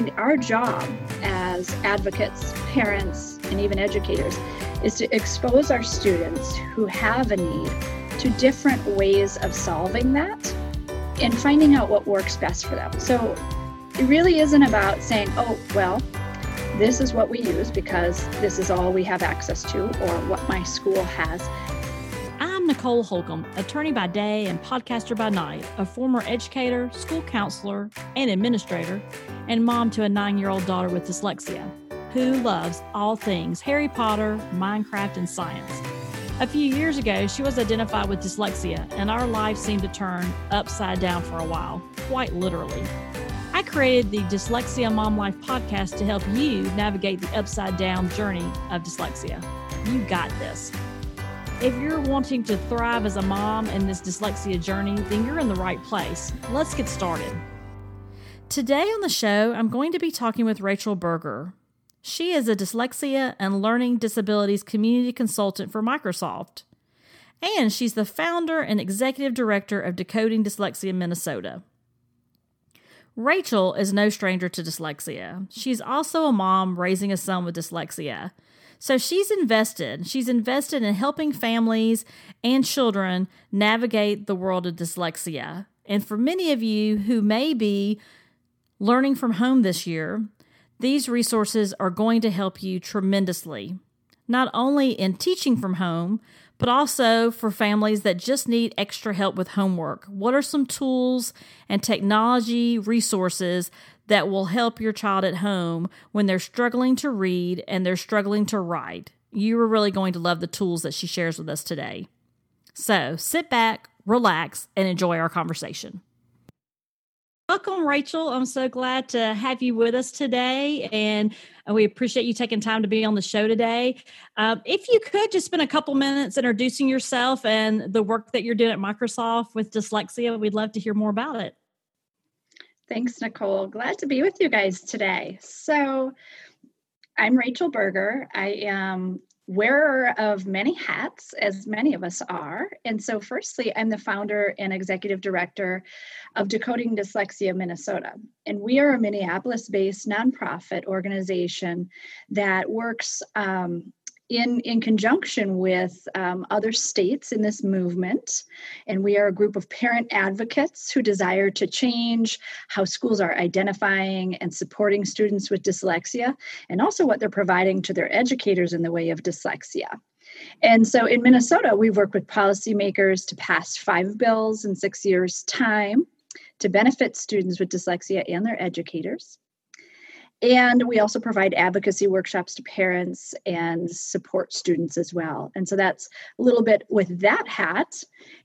And our job as advocates, parents, and even educators is to expose our students who have a need to different ways of solving that and finding out what works best for them. So it really isn't about saying, oh, well, this is what we use because this is all we have access to or what my school has. Nicole Holcomb, attorney by day and podcaster by night, a former educator, school counselor, and administrator, and mom to a nine year old daughter with dyslexia who loves all things Harry Potter, Minecraft, and science. A few years ago, she was identified with dyslexia, and our life seemed to turn upside down for a while, quite literally. I created the Dyslexia Mom Life podcast to help you navigate the upside down journey of dyslexia. You got this. If you're wanting to thrive as a mom in this dyslexia journey, then you're in the right place. Let's get started. Today on the show, I'm going to be talking with Rachel Berger. She is a dyslexia and learning disabilities community consultant for Microsoft. And she's the founder and executive director of Decoding Dyslexia Minnesota. Rachel is no stranger to dyslexia. She's also a mom raising a son with dyslexia. So she's invested. She's invested in helping families and children navigate the world of dyslexia. And for many of you who may be learning from home this year, these resources are going to help you tremendously, not only in teaching from home, but also for families that just need extra help with homework. What are some tools and technology resources that will help your child at home when they're struggling to read and they're struggling to write? You are really going to love the tools that she shares with us today. So sit back, relax, and enjoy our conversation. Welcome, Rachel. I'm so glad to have you with us today, and we appreciate you taking time to be on the show today. Um, if you could just spend a couple minutes introducing yourself and the work that you're doing at Microsoft with dyslexia, we'd love to hear more about it. Thanks, Nicole. Glad to be with you guys today. So, I'm Rachel Berger. I am wearer of many hats, as many of us are. And so, firstly, I'm the founder and executive director of Decoding Dyslexia Minnesota. And we are a Minneapolis based nonprofit organization that works um, in, in conjunction with um, other states in this movement. And we are a group of parent advocates who desire to change how schools are identifying and supporting students with dyslexia, and also what they're providing to their educators in the way of dyslexia. And so in Minnesota, we've worked with policymakers to pass five bills in six years' time to benefit students with dyslexia and their educators. And we also provide advocacy workshops to parents and support students as well. And so that's a little bit with that hat.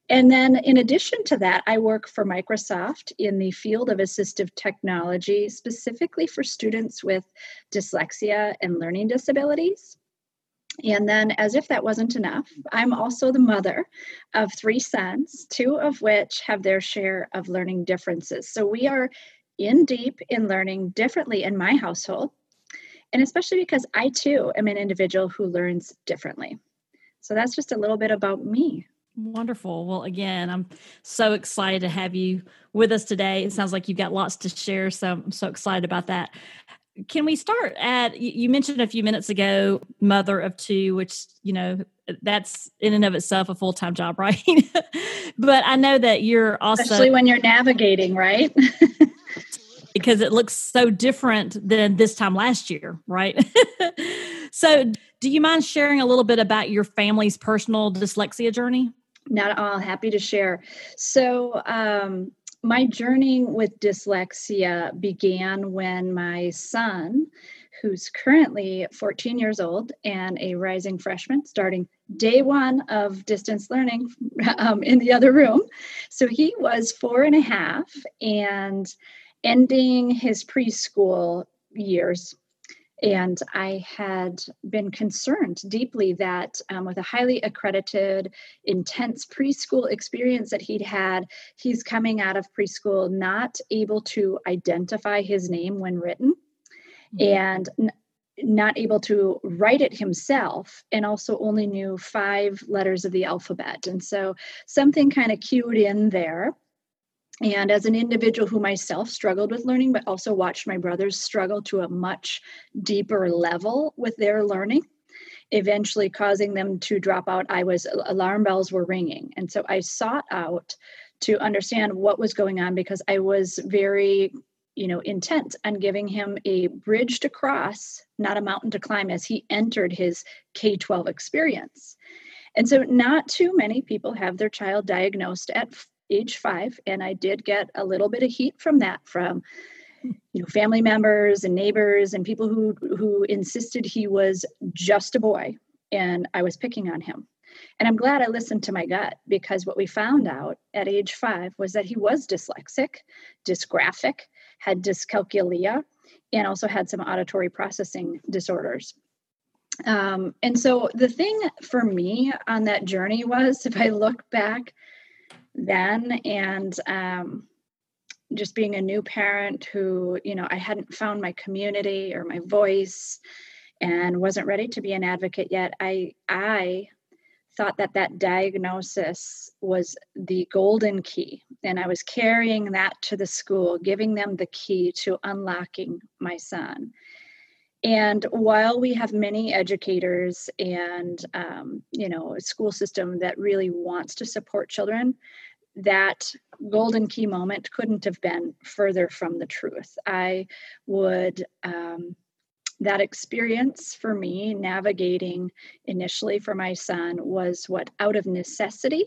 And then, in addition to that, I work for Microsoft in the field of assistive technology, specifically for students with dyslexia and learning disabilities. And then, as if that wasn't enough, I'm also the mother of three sons, two of which have their share of learning differences. So we are in deep in learning differently in my household, and especially because I too am an individual who learns differently. So that's just a little bit about me. Wonderful. Well, again, I'm so excited to have you with us today. It sounds like you've got lots to share, so I'm so excited about that. Can we start at you mentioned a few minutes ago, mother of two, which, you know, that's in and of itself a full time job, right? but I know that you're also, especially when you're navigating, right? because it looks so different than this time last year, right? so, do you mind sharing a little bit about your family's personal dyslexia journey? Not at all. Happy to share. So, um, my journey with dyslexia began when my son, who's currently 14 years old and a rising freshman, starting day one of distance learning um, in the other room. So he was four and a half, and ending his preschool years. And I had been concerned deeply that um, with a highly accredited, intense preschool experience that he'd had, he's coming out of preschool not able to identify his name when written mm-hmm. and n- not able to write it himself, and also only knew five letters of the alphabet. And so something kind of cued in there And as an individual who myself struggled with learning, but also watched my brothers struggle to a much deeper level with their learning, eventually causing them to drop out, I was alarm bells were ringing. And so I sought out to understand what was going on because I was very you know intent on giving him a bridge to cross not a mountain to climb as he entered his k-12 experience and so not too many people have their child diagnosed at age five and i did get a little bit of heat from that from you know family members and neighbors and people who who insisted he was just a boy and i was picking on him. And i'm glad i listened to my gut because what we found out at age five was that he was dyslexic dysgraphic had dyscalculia and also had some auditory processing disorders. Um, and so the thing for me on that journey was if i look back then and um, just being a new parent who you know i hadn't found my community or my voice and wasn't ready to be an advocate yet i i thought that that diagnosis was the golden key. And i was carrying that to the school giving them the key to unlocking my son. And while we have many educators and um, you know a school system that really wants to support children that golden key moment couldn't have been further from the truth. I would um, that experience for me navigating initially for my son was what out of necessity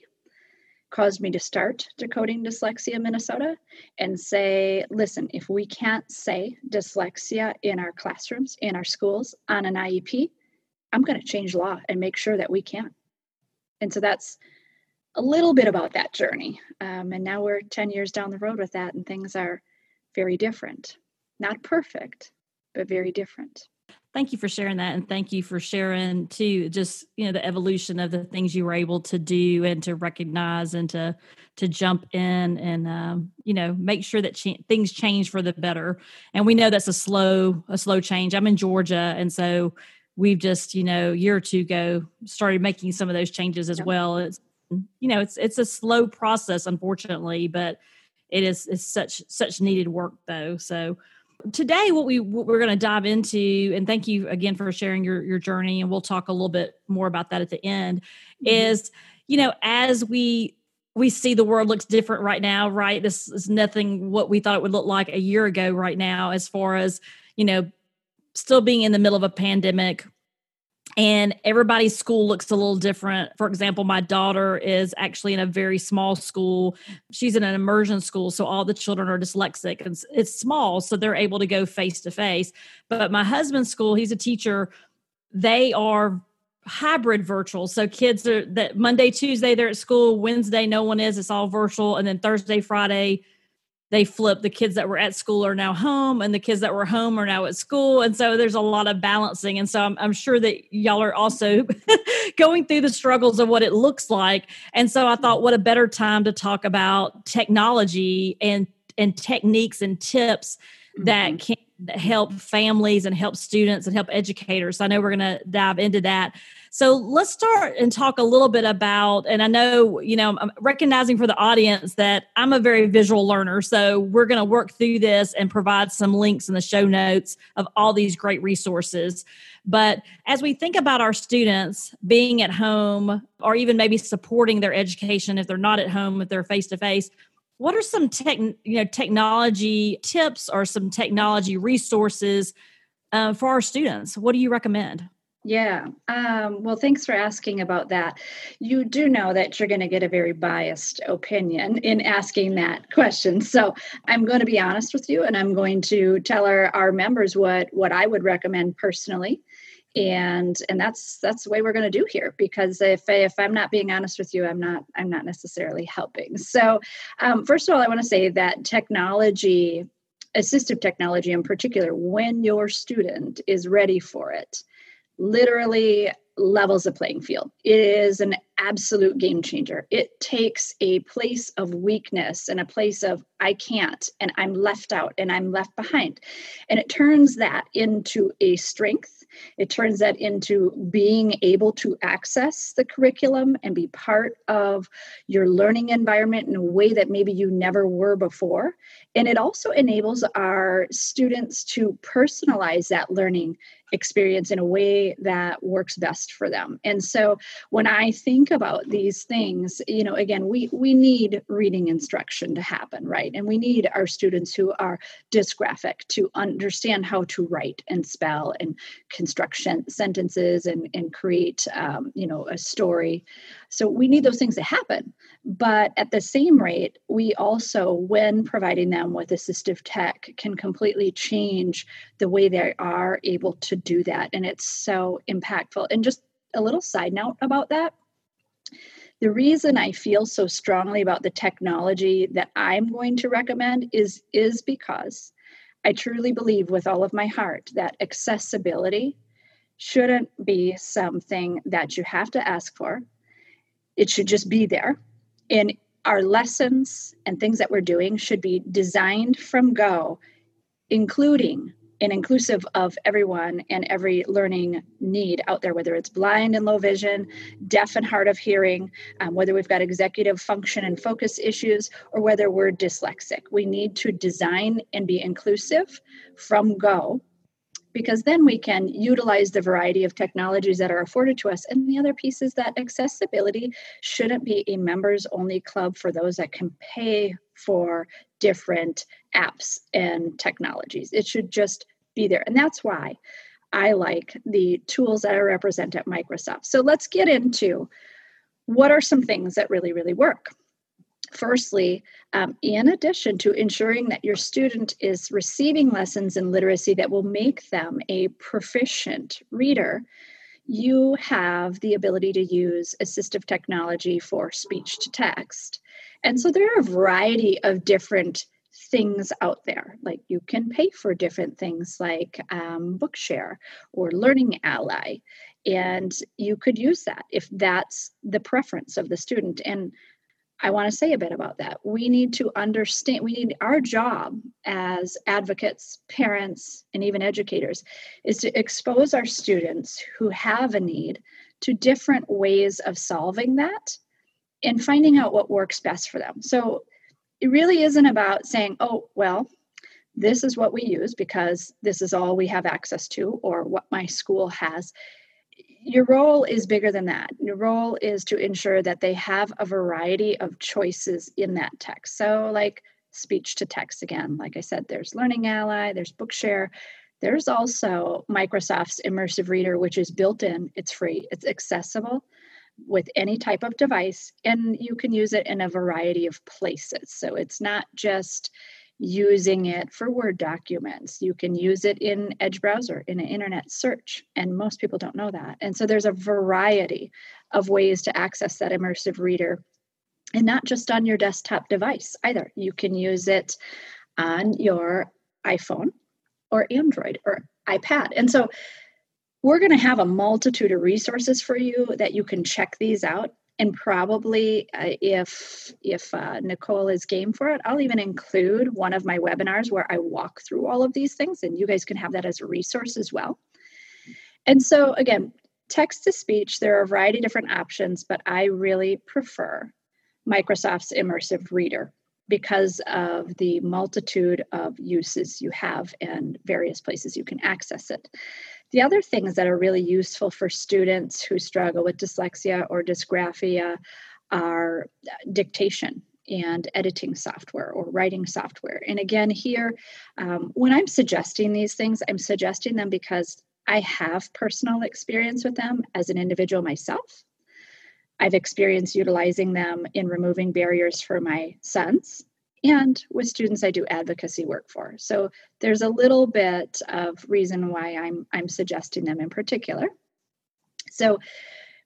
caused me to start decoding dyslexia minnesota and say listen if we can't say dyslexia in our classrooms in our schools on an iep i'm going to change law and make sure that we can. And so that's a little bit about that journey um, and now we're 10 years down the road with that and things are very different. Not perfect but very different. Thank you for sharing that and thank you for sharing too just you know the evolution of the things you were able to do and to recognize and to to jump in and um, you know make sure that ch- things change for the better. And we know that's a slow a slow change. I'm in georgia and so we've just you know year or two ago started making some of those changes as yep. well. It's you know it's it's a slow process unfortunately but it is it's such such needed work though so Today, what we what we're going to dive into, and thank you again for sharing your your journey, and we'll talk a little bit more about that at the end. Mm-hmm. Is you know as we we see the world looks different right now, right? This is nothing what we thought it would look like a year ago right now, as far as you know, still being in the middle of a pandemic, and everybody's school looks a little different. For example, my daughter is actually in a very small school. She's in an immersion school, so all the children are dyslexic and it's small, so they're able to go face to face. But my husband's school, he's a teacher, they are hybrid virtual. So kids are that Monday, Tuesday they're at school, Wednesday no one is, it's all virtual, and then Thursday, Friday they flip the kids that were at school are now home and the kids that were home are now at school. And so there's a lot of balancing. And so i'm, I'm sure that y'all are also going through the struggles of what it looks like. And so i thought what a better time to talk about technology and and techniques and tips mm-hmm. that can help families and help students and help educators. I know we're going to dive into that. So let's start and talk a little bit about, and I know, you know, I'm recognizing for the audience that I'm a very visual learner. So we're going to work through this and provide some links in the show notes of all these great resources. But as we think about our students being at home or even maybe supporting their education if they're not at home, if they're face to face, what are some tech, you know, technology tips or some technology resources uh, for our students? What do you recommend? Yeah. Um, well, thanks for asking about that. You do know that you're going to get a very biased opinion in asking that question. So I'm going to be honest with you and I'm going to tell our, our members what, what I would recommend personally and and that's that's the way we're going to do here because if if i'm not being honest with you i'm not i'm not necessarily helping so um, first of all i want to say that technology assistive technology in particular when your student is ready for it literally levels the playing field it is an absolute game changer. It takes a place of weakness and a place of I can't and I'm left out and I'm left behind. And it turns that into a strength it turns that into being able to access the curriculum and be part of your learning environment in a way that maybe you never were before. And it also enables our students to personalize that learning experience in a way that works best for them and so when i think about these things you know again we we need reading instruction to happen right and we need our students who are dysgraphic to understand how to write and spell and construction sentences and and create um, you know a story so we need those things to happen but at the same rate we also when providing them with assistive tech can completely change the way they are able to do that. And it's so impactful. And just a little side note about that the reason I feel so strongly about the technology that I'm going to recommend is, is because I truly believe with all of my heart that accessibility shouldn't be something that you have to ask for. It should just be there. And our lessons and things that we're doing should be designed from go, including and inclusive of everyone and every learning need out there, whether it's blind and low vision, deaf and hard of hearing, um, whether we've got executive function and focus issues, or whether we're dyslexic. We need to design and be inclusive from go because then we can utilize the variety of technologies that are afforded to us. And the other piece is that accessibility shouldn't be a members only club for those that can pay for different apps and technologies. It should just be there. And that's why I like the tools that I represent at Microsoft. So let's get into what are some things that really, really work. Firstly, um, in addition to ensuring that your student is receiving lessons in literacy that will make them a proficient reader, you have the ability to use assistive technology for speech to text. And so there are a variety of different things out there. Like you can pay for different things like um, Bookshare or Learning Ally. And you could use that if that's the preference of the student. And I want to say a bit about that. We need to understand, we need our job as advocates, parents, and even educators is to expose our students who have a need to different ways of solving that and finding out what works best for them. So it really isn't about saying, oh, well, this is what we use because this is all we have access to or what my school has your role is bigger than that. Your role is to ensure that they have a variety of choices in that text. So, like speech to text again, like I said, there's Learning Ally, there's Bookshare. There's also Microsoft's Immersive Reader, which is built in, it's free, it's accessible with any type of device, and you can use it in a variety of places. So, it's not just using it for Word documents. You can use it in Edge browser, in an internet search, and most people don't know that. And so there's a variety of ways to access that immersive reader, and not just on your desktop device either. You can use it on your iPhone or Android or iPad. And so we're going to have a multitude of resources for you that you can check these out. And probably uh, if if uh, nicole is game for it i'll even include one of my webinars where i walk through all of these things and you guys can have that as a resource as well. And so again text to speech there are a variety of different options but i really prefer microsoft's immersive reader because of the multitude of uses you have and various places you can access it the other things that are really useful for students who struggle with dyslexia or dysgraphia are dictation and editing software or writing software. And again, here, um, when I'm suggesting these things, I'm suggesting them because I have personal experience with them as an individual myself. I've experienced utilizing them in removing barriers for my sons and with students I do advocacy work for. So there's a little bit of reason why I'm I'm suggesting them in particular. So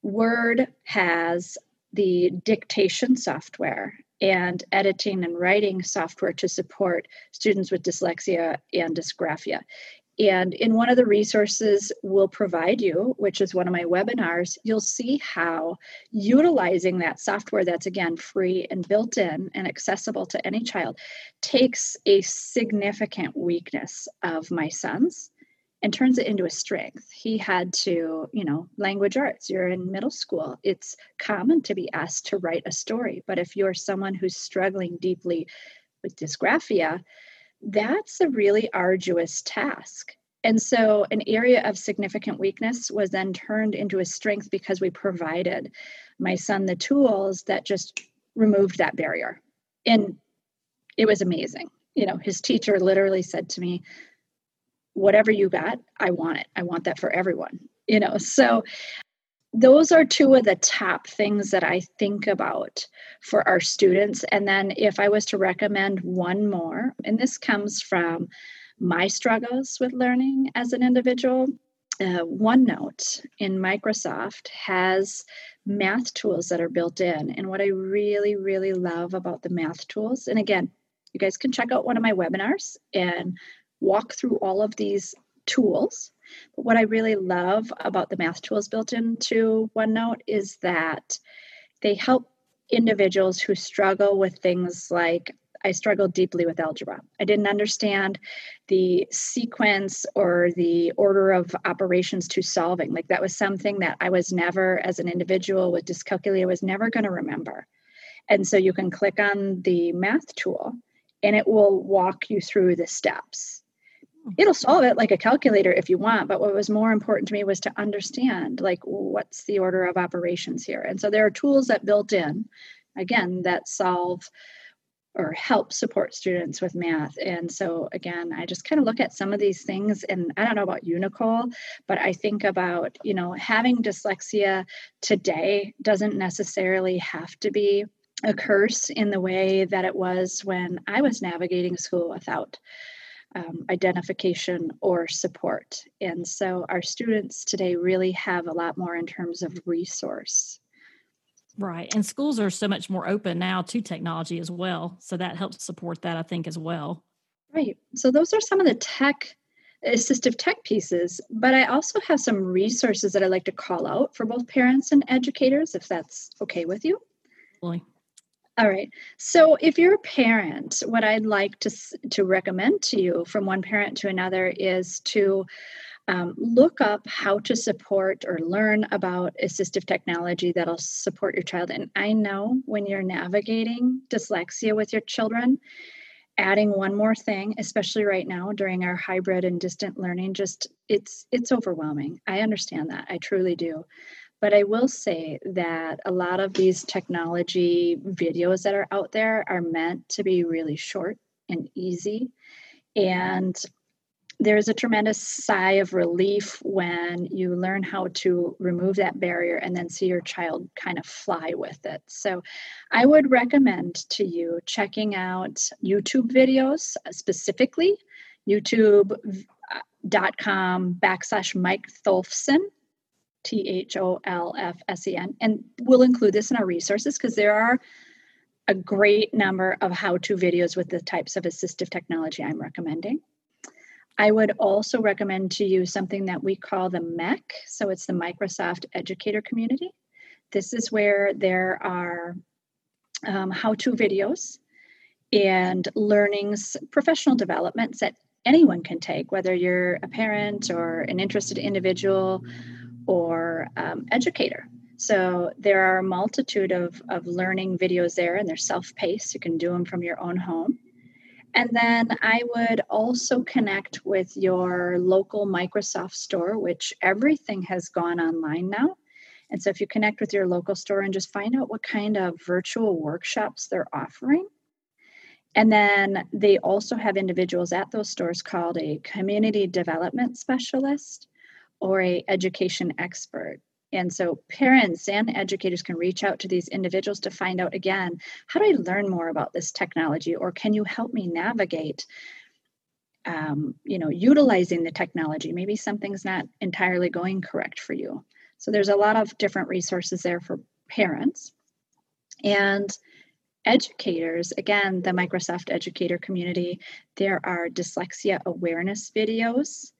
Word has the dictation software and editing and writing software to support students with dyslexia and dysgraphia. And in one of the resources we'll provide you, which is one of my webinars, you'll see how utilizing that software that's again free and built in and accessible to any child takes a significant weakness of my son's and turns it into a strength. He had to, you know, language arts, you're in middle school. It's common to be asked to write a story, but if you're someone who's struggling deeply with dysgraphia, that's a really arduous task. And so, an area of significant weakness was then turned into a strength because we provided my son the tools that just removed that barrier. And it was amazing. You know, his teacher literally said to me, Whatever you got, I want it. I want that for everyone. You know, so those are two of the top things that I think about for our students. And then if I was to recommend one more, and this comes from my struggles with learning as an individual, uh, OneNote in Microsoft has math tools that are built in. And what I really, really love about the math tools, and again, you guys can check out one of my webinars and walk through all of these tools but what I really love about the math tools built into OneNote is that they help individuals who struggle with things like I struggled deeply with algebra. I didn't understand the sequence or the order of operations to solving. Like that was something that I was never, as an individual with dyscalculia, was never going to remember. And so you can click on the math tool and it will walk you through the steps it'll solve it like a calculator if you want but what was more important to me was to understand like what's the order of operations here. And so there are tools that built in again that solve or help support students with math. And so again i just kind of look at some of these things and i don't know about you nicole but i think about you know having dyslexia today doesn't necessarily have to be a curse in the way that it was when i was navigating school without um, identification or support. And so our students today really have a lot more in terms of resource. Right. And schools are so much more open now to technology as well. So that helps support that, I think, as well. Right. So those are some of the tech assistive tech pieces, but I also have some resources that I'd like to call out for both parents and educators, if that's okay with you. Really. All right. So if you're a parent, what I'd like to to recommend to you from one parent to another is to um, look up how to support or learn about assistive technology that'll support your child. And I know when you're navigating dyslexia with your children, adding one more thing, especially right now during our hybrid and distant learning, just it's it's overwhelming. I understand that. I truly do. But I will say that a lot of these technology videos that are out there are meant to be really short and easy. And there's a tremendous sigh of relief when you learn how to remove that barrier and then see your child kind of fly with it. So, I would recommend to you checking out YouTube videos uh, specifically, youtube.com uh, backslash Mike Tholfsen T H O L F S E N. And we'll include this in our resources because there are a great number of how to videos with the types of assistive technology I'm recommending. I would also recommend to you something that we call the MEC. So it's the Microsoft Educator Community. This is where there are um, how to videos and learnings, professional developments that anyone can take, whether you're a parent or an interested individual or um, educator. So there are a multitude of, of learning videos there, and they're self paced. You can do them from your own home. And then I would also connect with your local Microsoft store, which everything has gone online now. And so if you connect with your local store and just find out what kind of virtual workshops they're offering. And then they also have individuals at those stores called a community development specialist or a education expert. And so parents and educators can reach out to these individuals to find out again how do i learn more about this technology? Or can you help me navigate um, you know utilizing the technology? Maybe something's not entirely going correct for you. So there's a lot of different resources there for parents. And educators again the microsoft educator community there are dyslexia awareness videos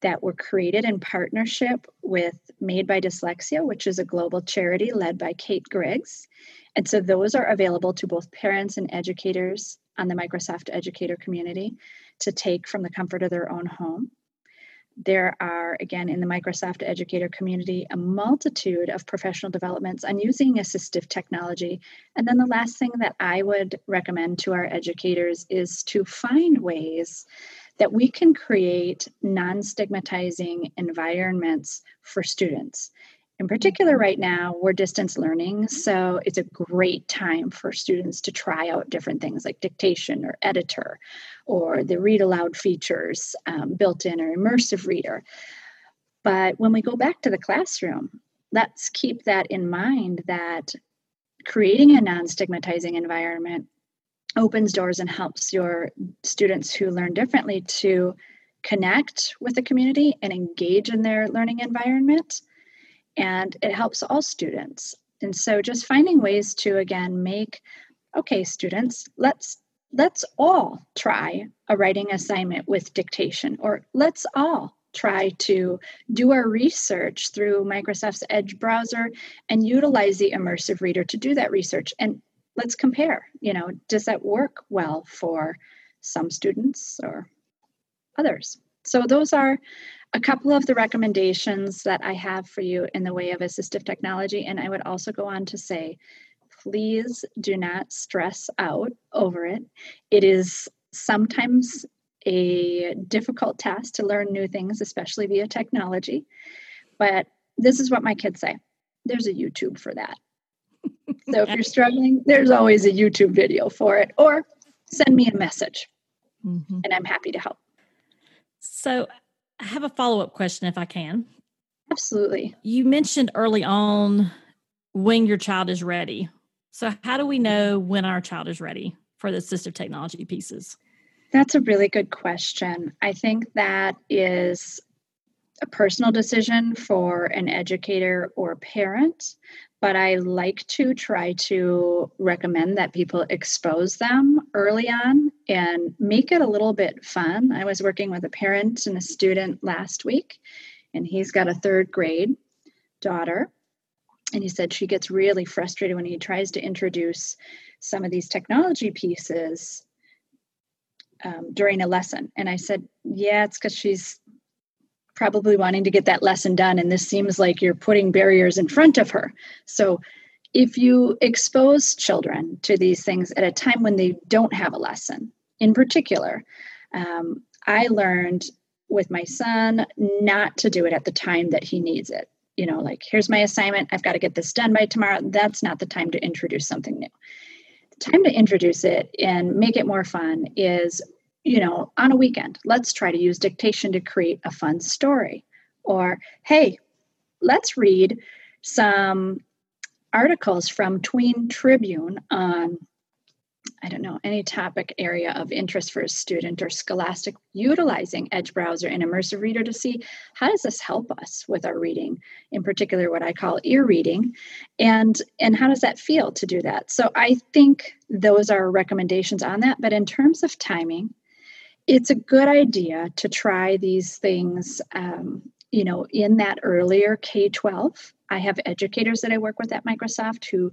that were created in partnership with Made by Dyslexia, which is a global charity led by Kate Griggs. And so those are available to both parents and educators on the Microsoft Educator community to take from the comfort of their own home. There are, again, in the Microsoft Educator community, a multitude of professional developments on using assistive technology. And then the last thing that I would recommend to our educators is to find ways that we can create non stigmatizing environments for students. In particular, right now, we're distance learning, so it's a great time for students to try out different things like dictation or editor or the read aloud features um, built in or immersive reader. But when we go back to the classroom, let's keep that in mind that creating a non stigmatizing environment opens doors and helps your students who learn differently to connect with the community and engage in their learning environment and it helps all students. And so just finding ways to again make okay students, let's let's all try a writing assignment with dictation or let's all try to do our research through Microsoft's Edge browser and utilize the immersive reader to do that research and let's compare, you know, does that work well for some students or others? So those are a couple of the recommendations that I have for you in the way of assistive technology. And I would also go on to say, please do not stress out over it. It is sometimes a difficult task to learn new things, especially via technology. But this is what my kids say there's a YouTube for that. So if you're struggling, there's always a YouTube video for it, or send me a message mm-hmm. and I'm happy to help. So, I have a follow up question if I can. Absolutely. You mentioned early on when your child is ready. So, how do we know when our child is ready for the assistive technology pieces? That's a really good question. I think that is a personal decision for an educator or parent but I like to try to recommend that people expose them early on and make it a little bit fun. I was working with a parent and a student last week, and he's got a third grade daughter. And he said she gets really frustrated when he tries to introduce some of these technology pieces um, during a lesson. And I said, Yeah, it's because she's probably wanting to get that lesson done and this seems like you're putting barriers in front of her. So if you expose children to these things at a time when they don't have a lesson in particular um, i learned with my son not to do it at the time that he needs it. You know like here's my assignment. I've got to get this done by tomorrow. That's not the time to introduce something new. The time to introduce it and make it more fun is you know, on a weekend, let's try to use dictation to create a fun story. Or, hey, let's read some articles from Tween Tribune on, I don't know, any topic area of interest for a student or scholastic utilizing Edge Browser and Immersive Reader to see how does this help us with our reading, in particular what I call ear reading, and and how does that feel to do that? So I think those are recommendations on that. But in terms of timing, it's a good idea to try these things um, you know in that earlier k-12 i have educators that i work with at microsoft who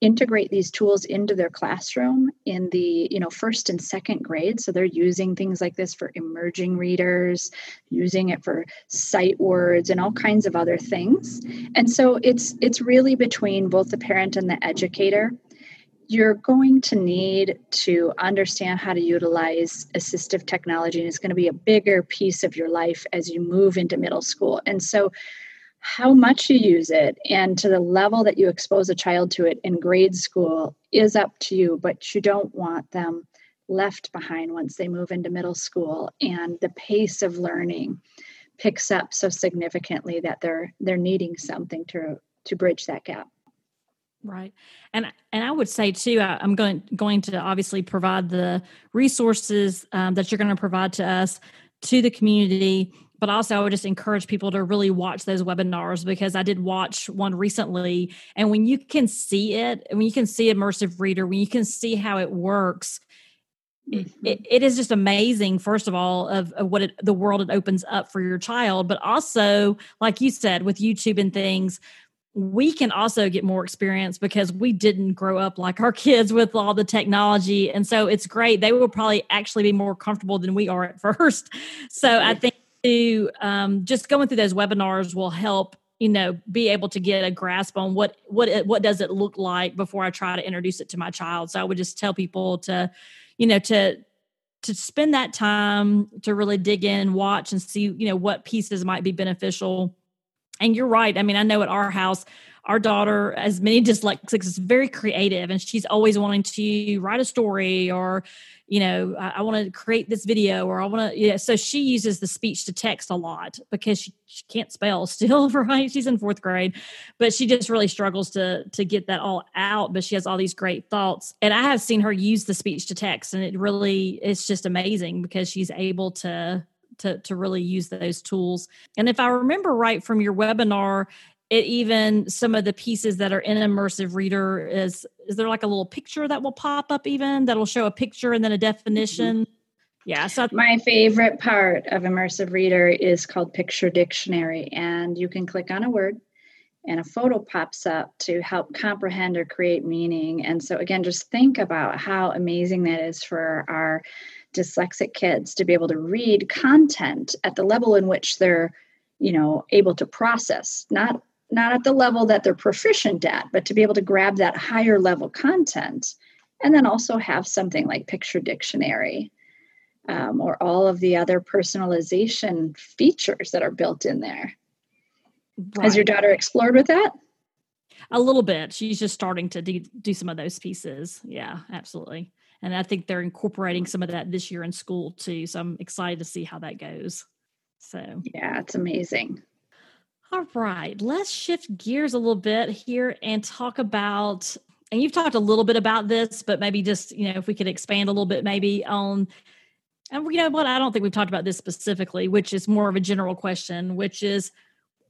integrate these tools into their classroom in the you know first and second grade. So they're using things like this for emerging readers using it for sight words and all kinds of other things. And so it's it's really between both the parent and the educator you're going to need to understand how to utilize assistive technology and it's going to be a bigger piece of your life as you move into middle school. And so how much you use it and to the level that you expose a child to it in grade school is up to you but you don't want them left behind once they move into middle school and the pace of learning picks up so significantly that they're they're needing something to to bridge that gap Right. And and I would say too, I, am going going to obviously provide the resources um, that you're going to provide to us to the community. But also, I would just encourage people to really watch those webinars because I did watch one recently. And when you can see it, when you can see immersive reader, when you can see how it works, mm-hmm. it, it is just amazing first of all of, of what it, the world it opens up for your child but also like you said with youtube and things we can also get more experience because we didn't grow up like our kids with all the technology. And so it's great. They will probably actually be more comfortable than we are at first. So i think to um, just going through those webinars will help you know be able to get a grasp on what what it, what does it look like before i try to introduce it to my child. So i would just tell people to you know to to spend that time to really dig in watch and see you know what pieces might be beneficial and you're right i mean i know at our house our daughter as many dyslexics is very creative and she's always wanting to write a story or you know, I, I want to create this video or I want to, yeah. So she uses the speech to text a lot because she, she can't spell still, right? She's in fourth grade, but she just really struggles to to get that all out. But she has all these great thoughts, and I have seen her use the speech to text, and it really it's just amazing because she's able to to to really use those tools. And if I remember right from your webinar, it even some of the pieces that are in immersive reader is is there like a little picture that will pop up even that'll show a picture and then a definition mm-hmm. yeah so my favorite part of immersive reader is called picture dictionary and you can click on a word and a photo pops up to help comprehend or create meaning and so again just think about how amazing that is for our dyslexic kids to be able to read content at the level in which they're you know able to process not not at the level that they're proficient at, but to be able to grab that higher level content and then also have something like Picture Dictionary um, or all of the other personalization features that are built in there. Right. Has your daughter explored with that? A little bit. She's just starting to do, do some of those pieces. Yeah, absolutely. And I think they're incorporating some of that this year in school too. So I'm excited to see how that goes. So, yeah, it's amazing. All right, let's shift gears a little bit here and talk about. And you've talked a little bit about this, but maybe just you know if we could expand a little bit, maybe on. And you know what? I don't think we've talked about this specifically, which is more of a general question, which is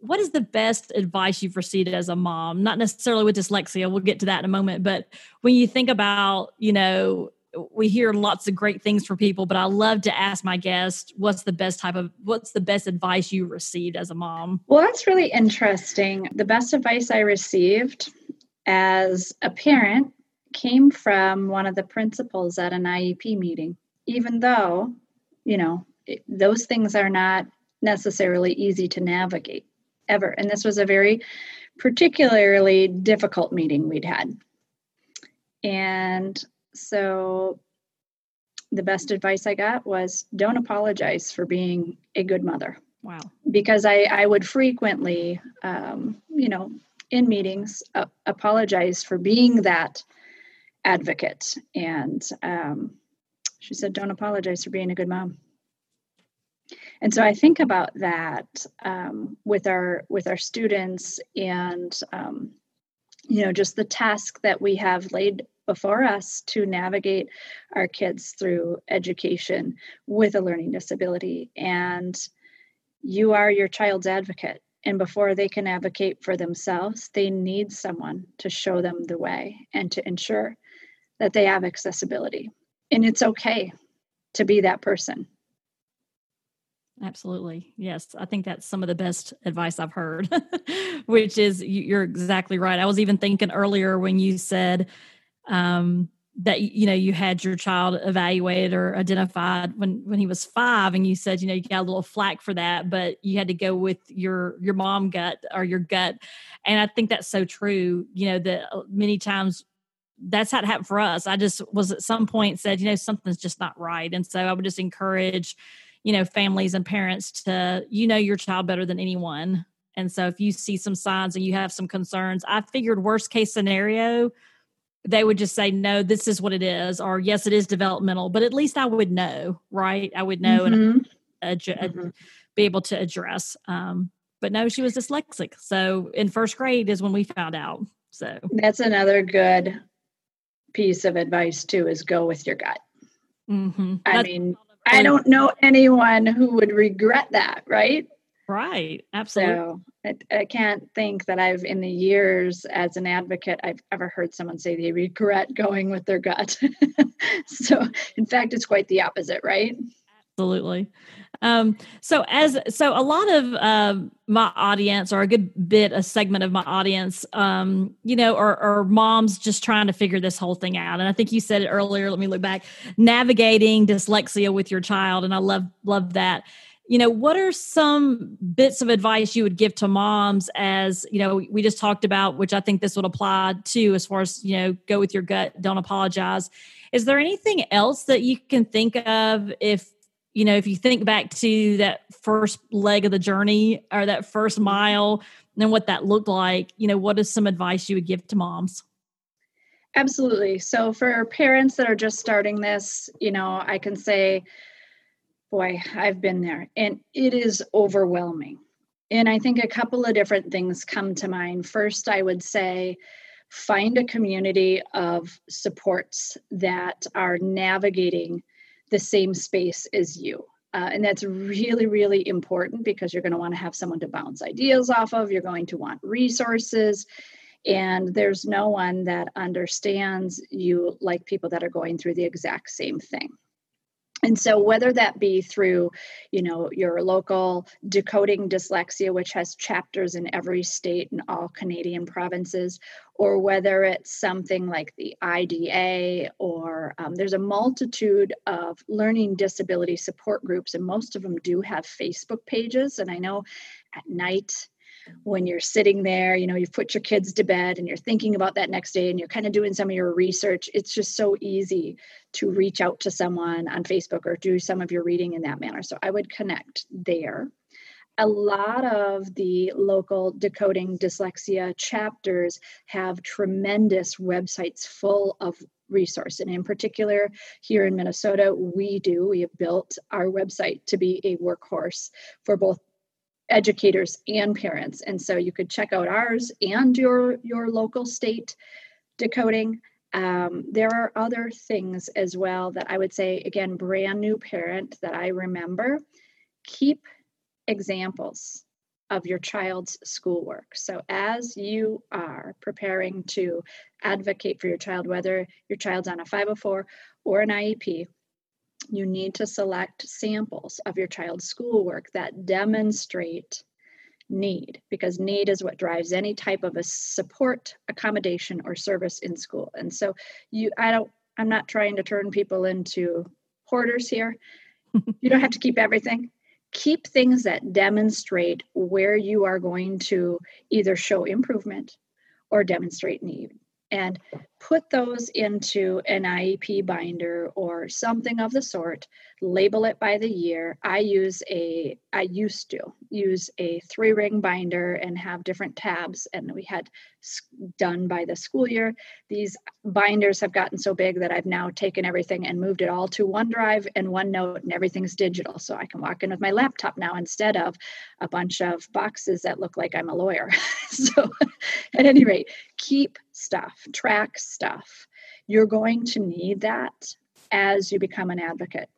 what is the best advice you've received as a mom? Not necessarily with dyslexia, we'll get to that in a moment, but when you think about, you know, we hear lots of great things from people, but I love to ask my guests, what's the best type of, what's the best advice you received as a mom? Well, that's really interesting. The best advice I received as a parent came from one of the principals at an IEP meeting, even though, you know, it, those things are not necessarily easy to navigate ever. And this was a very particularly difficult meeting we'd had. And so the best advice I got was don't apologize for being a good mother. Wow. Because I, I would frequently, um, you know, in meetings, uh, apologize for being that advocate. And um, she said, don't apologize for being a good mom. And so I think about that um, with our with our students and um, you know just the task that we have laid before us to navigate our kids through education with a learning disability. And you are your child's advocate. And before they can advocate for themselves, they need someone to show them the way and to ensure that they have accessibility. And it's okay to be that person. Absolutely. Yes. I think that's some of the best advice I've heard, which is you're exactly right. I was even thinking earlier when you said, um, that you know you had your child evaluated or identified when when he was five and you said you know you got a little flack for that but you had to go with your your mom gut or your gut. And i think that's so true you know that uh, many times that's how it happened for us. I just was at some point said you know something's just not right. And so i would just encourage you know families and parents to you know your child better than anyone. And so if you see some signs and you have some concerns i figured worst case scenario they would just say no this is what it is or yes it is developmental but at least i would know right i would know mm-hmm. and mm-hmm. be able to address um, but no she was dyslexic so in first grade is when we found out so that's another good piece of advice too is go with your gut mm-hmm. i mean i don't know anyone who would regret that right Right. Absolutely. So I, I, can't think that I've, in the years as an advocate, I've ever heard someone say they regret going with their gut. so, in fact, it's quite the opposite, right? Absolutely. Um, so as so a lot of uh, my audience or a good bit a segment of my audience um, you know are, are moms just trying to figure this whole thing out and i think you said it earlier let me look back navigating dyslexia with your child and i love love that you know what are some bits of advice you would give to moms as you know we just talked about which i think this would apply to as far as you know go with your gut don't apologize. Is there anything else that you can think of if you know if you think back to that first leg of the journey or that first mile and what that looked like you know what is some advice you would give to moms? Absolutely. So for parents that are just starting this you know i can say boy, I've been there and it is overwhelming. And I think a couple of different things come to mind. First, I would say find a community of supports that are navigating the same space as you. Uh, and that's really, really important because you're going to want to have someone to bounce ideas off of. You're going to want resources. And there's no one that understands you like people that are going through the exact same thing and so whether that be through you know your local decoding dyslexia which has chapters in every state and all canadian provinces or whether it's something like the ida or um, there's a multitude of learning disability support groups and most of them do have facebook pages. And i know at night when you're sitting there, you know, you've put your kids to bed and you're thinking about that next day and you're kind of doing some of your research, it's just so easy to reach out to someone on Facebook or do some of your reading in that manner. So I would connect there. A lot of the local decoding dyslexia chapters have tremendous websites full of resource. And in particular, here in Minnesota, we do, we have built our website to be a workhorse for both educators and parents. And so you could check out ours and your your local state decoding. Um, there are other things as well that i would say again brand new parent that i remember. Keep examples of your child's schoolwork. So as you are preparing to advocate for your child whether your child's on a 504 or an iep you need to select samples of your child's schoolwork that demonstrate need because need is what drives any type of a support accommodation or service in school. And so you i don't i'm not trying to turn people into hoarders here. You don't have to keep everything. Keep things that demonstrate where you are going to either show improvement or demonstrate need and put those into an IEP binder or something of the sort, label it by the year. I use a, I used to use a three ring binder and have different tabs, and we had done by the school year. These binders have gotten so big that I've now taken everything and moved it all to OneDrive and OneNote, and everything's digital. So I can walk in with my laptop now instead of a bunch of boxes that look like I'm a lawyer. so, at any rate, keep stuff, track stuff. You're going to need that as you become an advocate.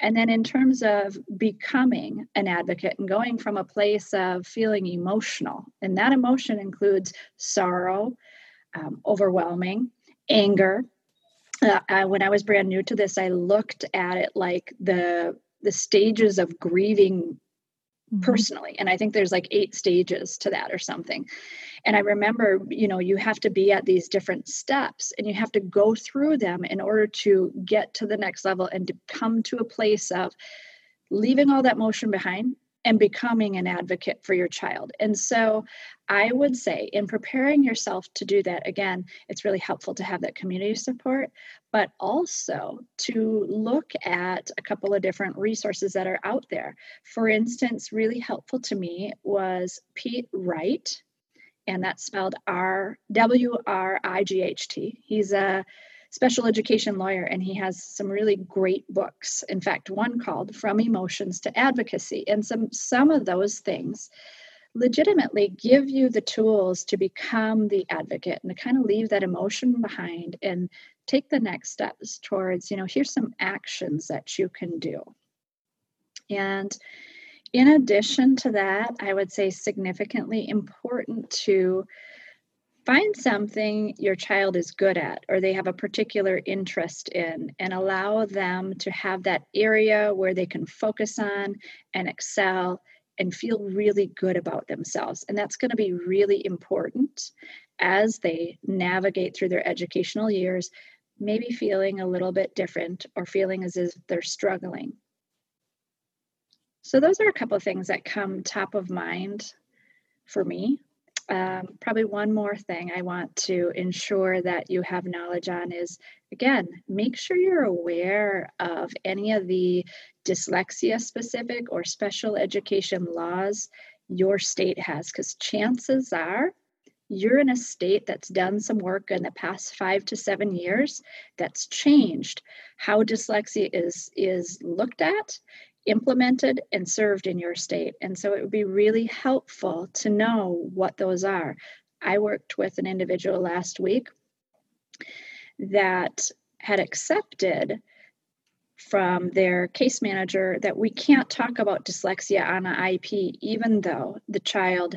And then, in terms of becoming an advocate and going from a place of feeling emotional, and that emotion includes sorrow, um, overwhelming, anger. Uh, I, when I was brand new to this, I looked at it like the the stages of grieving. Mm-hmm. personally, and I think there's like eight stages to that or something. And I remember, you know, you have to be at these different steps and you have to go through them in order to get to the next level and to come to a place of leaving all that motion behind and becoming an advocate for your child. And so I would say, in preparing yourself to do that, again, it's really helpful to have that community support, but also to look at a couple of different resources that are out there. For instance, really helpful to me was Pete Wright and that's spelled R W R I G H T. He's a special education lawyer and he has some really great books. In fact, one called From Emotions to Advocacy. And some some of those things legitimately give you the tools to become the advocate and to kind of leave that emotion behind and take the next steps towards, you know, here's some actions that you can do. And in addition to that, I would say significantly important to find something your child is good at or they have a particular interest in and allow them to have that area where they can focus on and excel and feel really good about themselves. And that's going to be really important as they navigate through their educational years, maybe feeling a little bit different or feeling as if they're struggling. So, those are a couple of things that come top of mind for me. Um, probably one more thing I want to ensure that you have knowledge on is again, make sure you're aware of any of the dyslexia specific or special education laws your state has, because chances are you're in a state that's done some work in the past five to seven years that's changed how dyslexia is is looked at implemented and served in your state. And so it would be really helpful to know what those are. I worked with an individual last week that had accepted from their case manager that we can't talk about dyslexia on an IEP, even though the child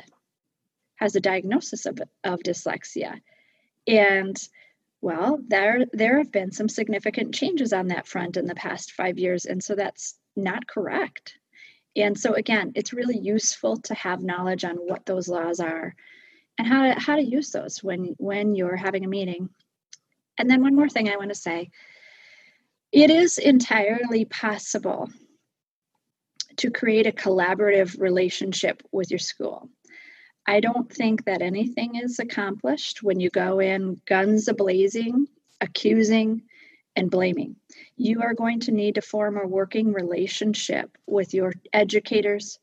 has a diagnosis of, of dyslexia. And well, there there have been some significant changes on that front in the past five years, and so that's not correct. And so again, it's really useful to have knowledge on what those laws are and how to, how to use those when when you're having a meeting. And then one more thing I want to say it is entirely possible to create a collaborative relationship with your school. I don't think that anything is accomplished when you go in guns a blazing, accusing, and blaming. You are going to need to form a working relationship with your educators,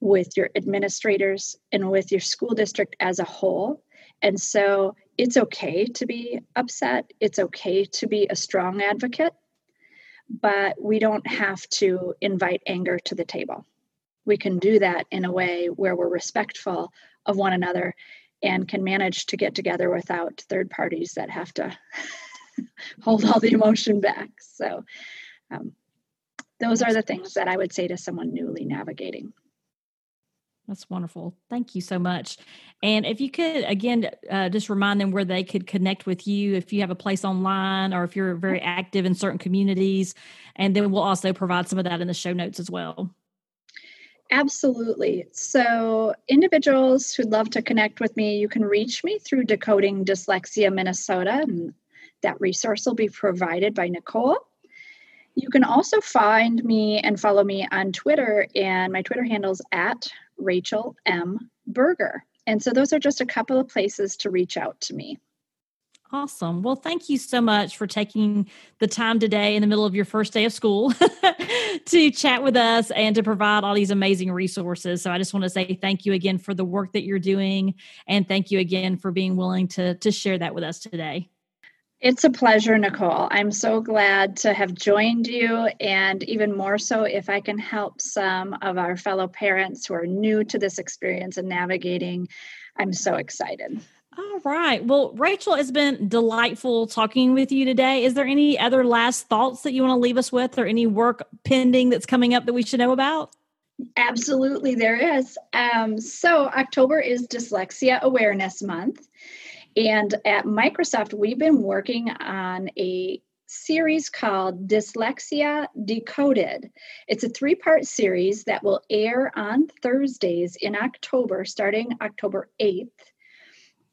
with your administrators, and with your school district as a whole. And so it's okay to be upset, it's okay to be a strong advocate, but we don't have to invite anger to the table. We can do that in a way where we're respectful of one another and can manage to get together without third parties that have to hold all the emotion back. So, um, those are the things that I would say to someone newly navigating. That's wonderful. Thank you so much. And if you could, again, uh, just remind them where they could connect with you if you have a place online or if you're very active in certain communities. And then we'll also provide some of that in the show notes as well. Absolutely. So, individuals who'd love to connect with me, you can reach me through Decoding Dyslexia Minnesota. And that resource will be provided by Nicole. You can also find me and follow me on Twitter, and my Twitter handle is at Rachel M. Berger. And so those are just a couple of places to reach out to me. Awesome. Well, thank you so much for taking the time today in the middle of your first day of school to chat with us and to provide all these amazing resources. So I just want to say thank you again for the work that you're doing and thank you again for being willing to to share that with us today. It's a pleasure, Nicole. I'm so glad to have joined you, and even more so if I can help some of our fellow parents who are new to this experience and navigating. I'm so excited. All right. Well, Rachel, it's been delightful talking with you today. Is there any other last thoughts that you want to leave us with, or any work pending that's coming up that we should know about? Absolutely, there is. Um, so, October is Dyslexia Awareness Month. And at Microsoft, we've been working on a series called Dyslexia Decoded. It's a three part series that will air on Thursdays in October, starting October 8th,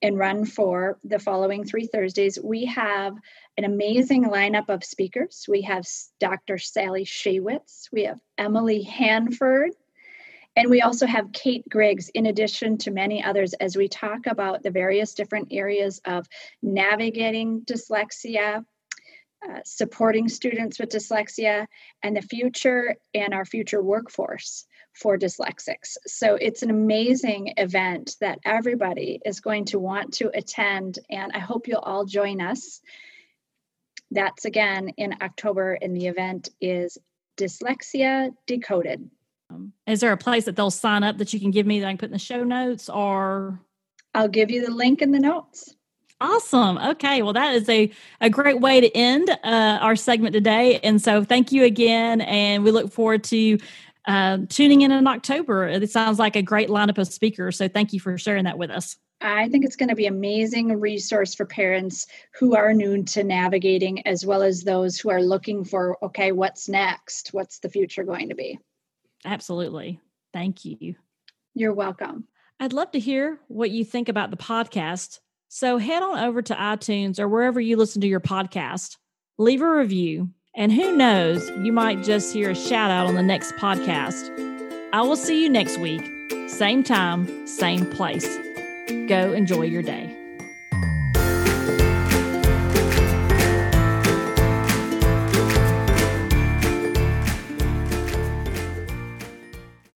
and run for the following three Thursdays. We have an amazing lineup of speakers. We have Dr. Sally Shaywitz, we have Emily Hanford, and we also have Kate Griggs, in addition to many others, as we talk about the various different areas of navigating dyslexia, uh, supporting students with dyslexia, and the future and our future workforce for dyslexics. So it's an amazing event that everybody is going to want to attend, and I hope you'll all join us. That's again in October, and the event is Dyslexia Decoded. Um, is there a place that they'll sign up that you can give me that I can put in the show notes or? I'll give you the link in the notes. Awesome. Okay. Well, that is a, a great way to end uh, our segment today. And so thank you again. And we look forward to uh, tuning in in October. It sounds like a great lineup of speakers. So thank you for sharing that with us. I think it's going to be amazing resource for parents who are new to navigating as well as those who are looking for okay, what's next? What's the future going to be? Absolutely. Thank you. You're welcome. I'd love to hear what you think about the podcast. So head on over to iTunes or wherever you listen to your podcast, leave a review, and who knows, you might just hear a shout out on the next podcast. I will see you next week, same time, same place. Go enjoy your day.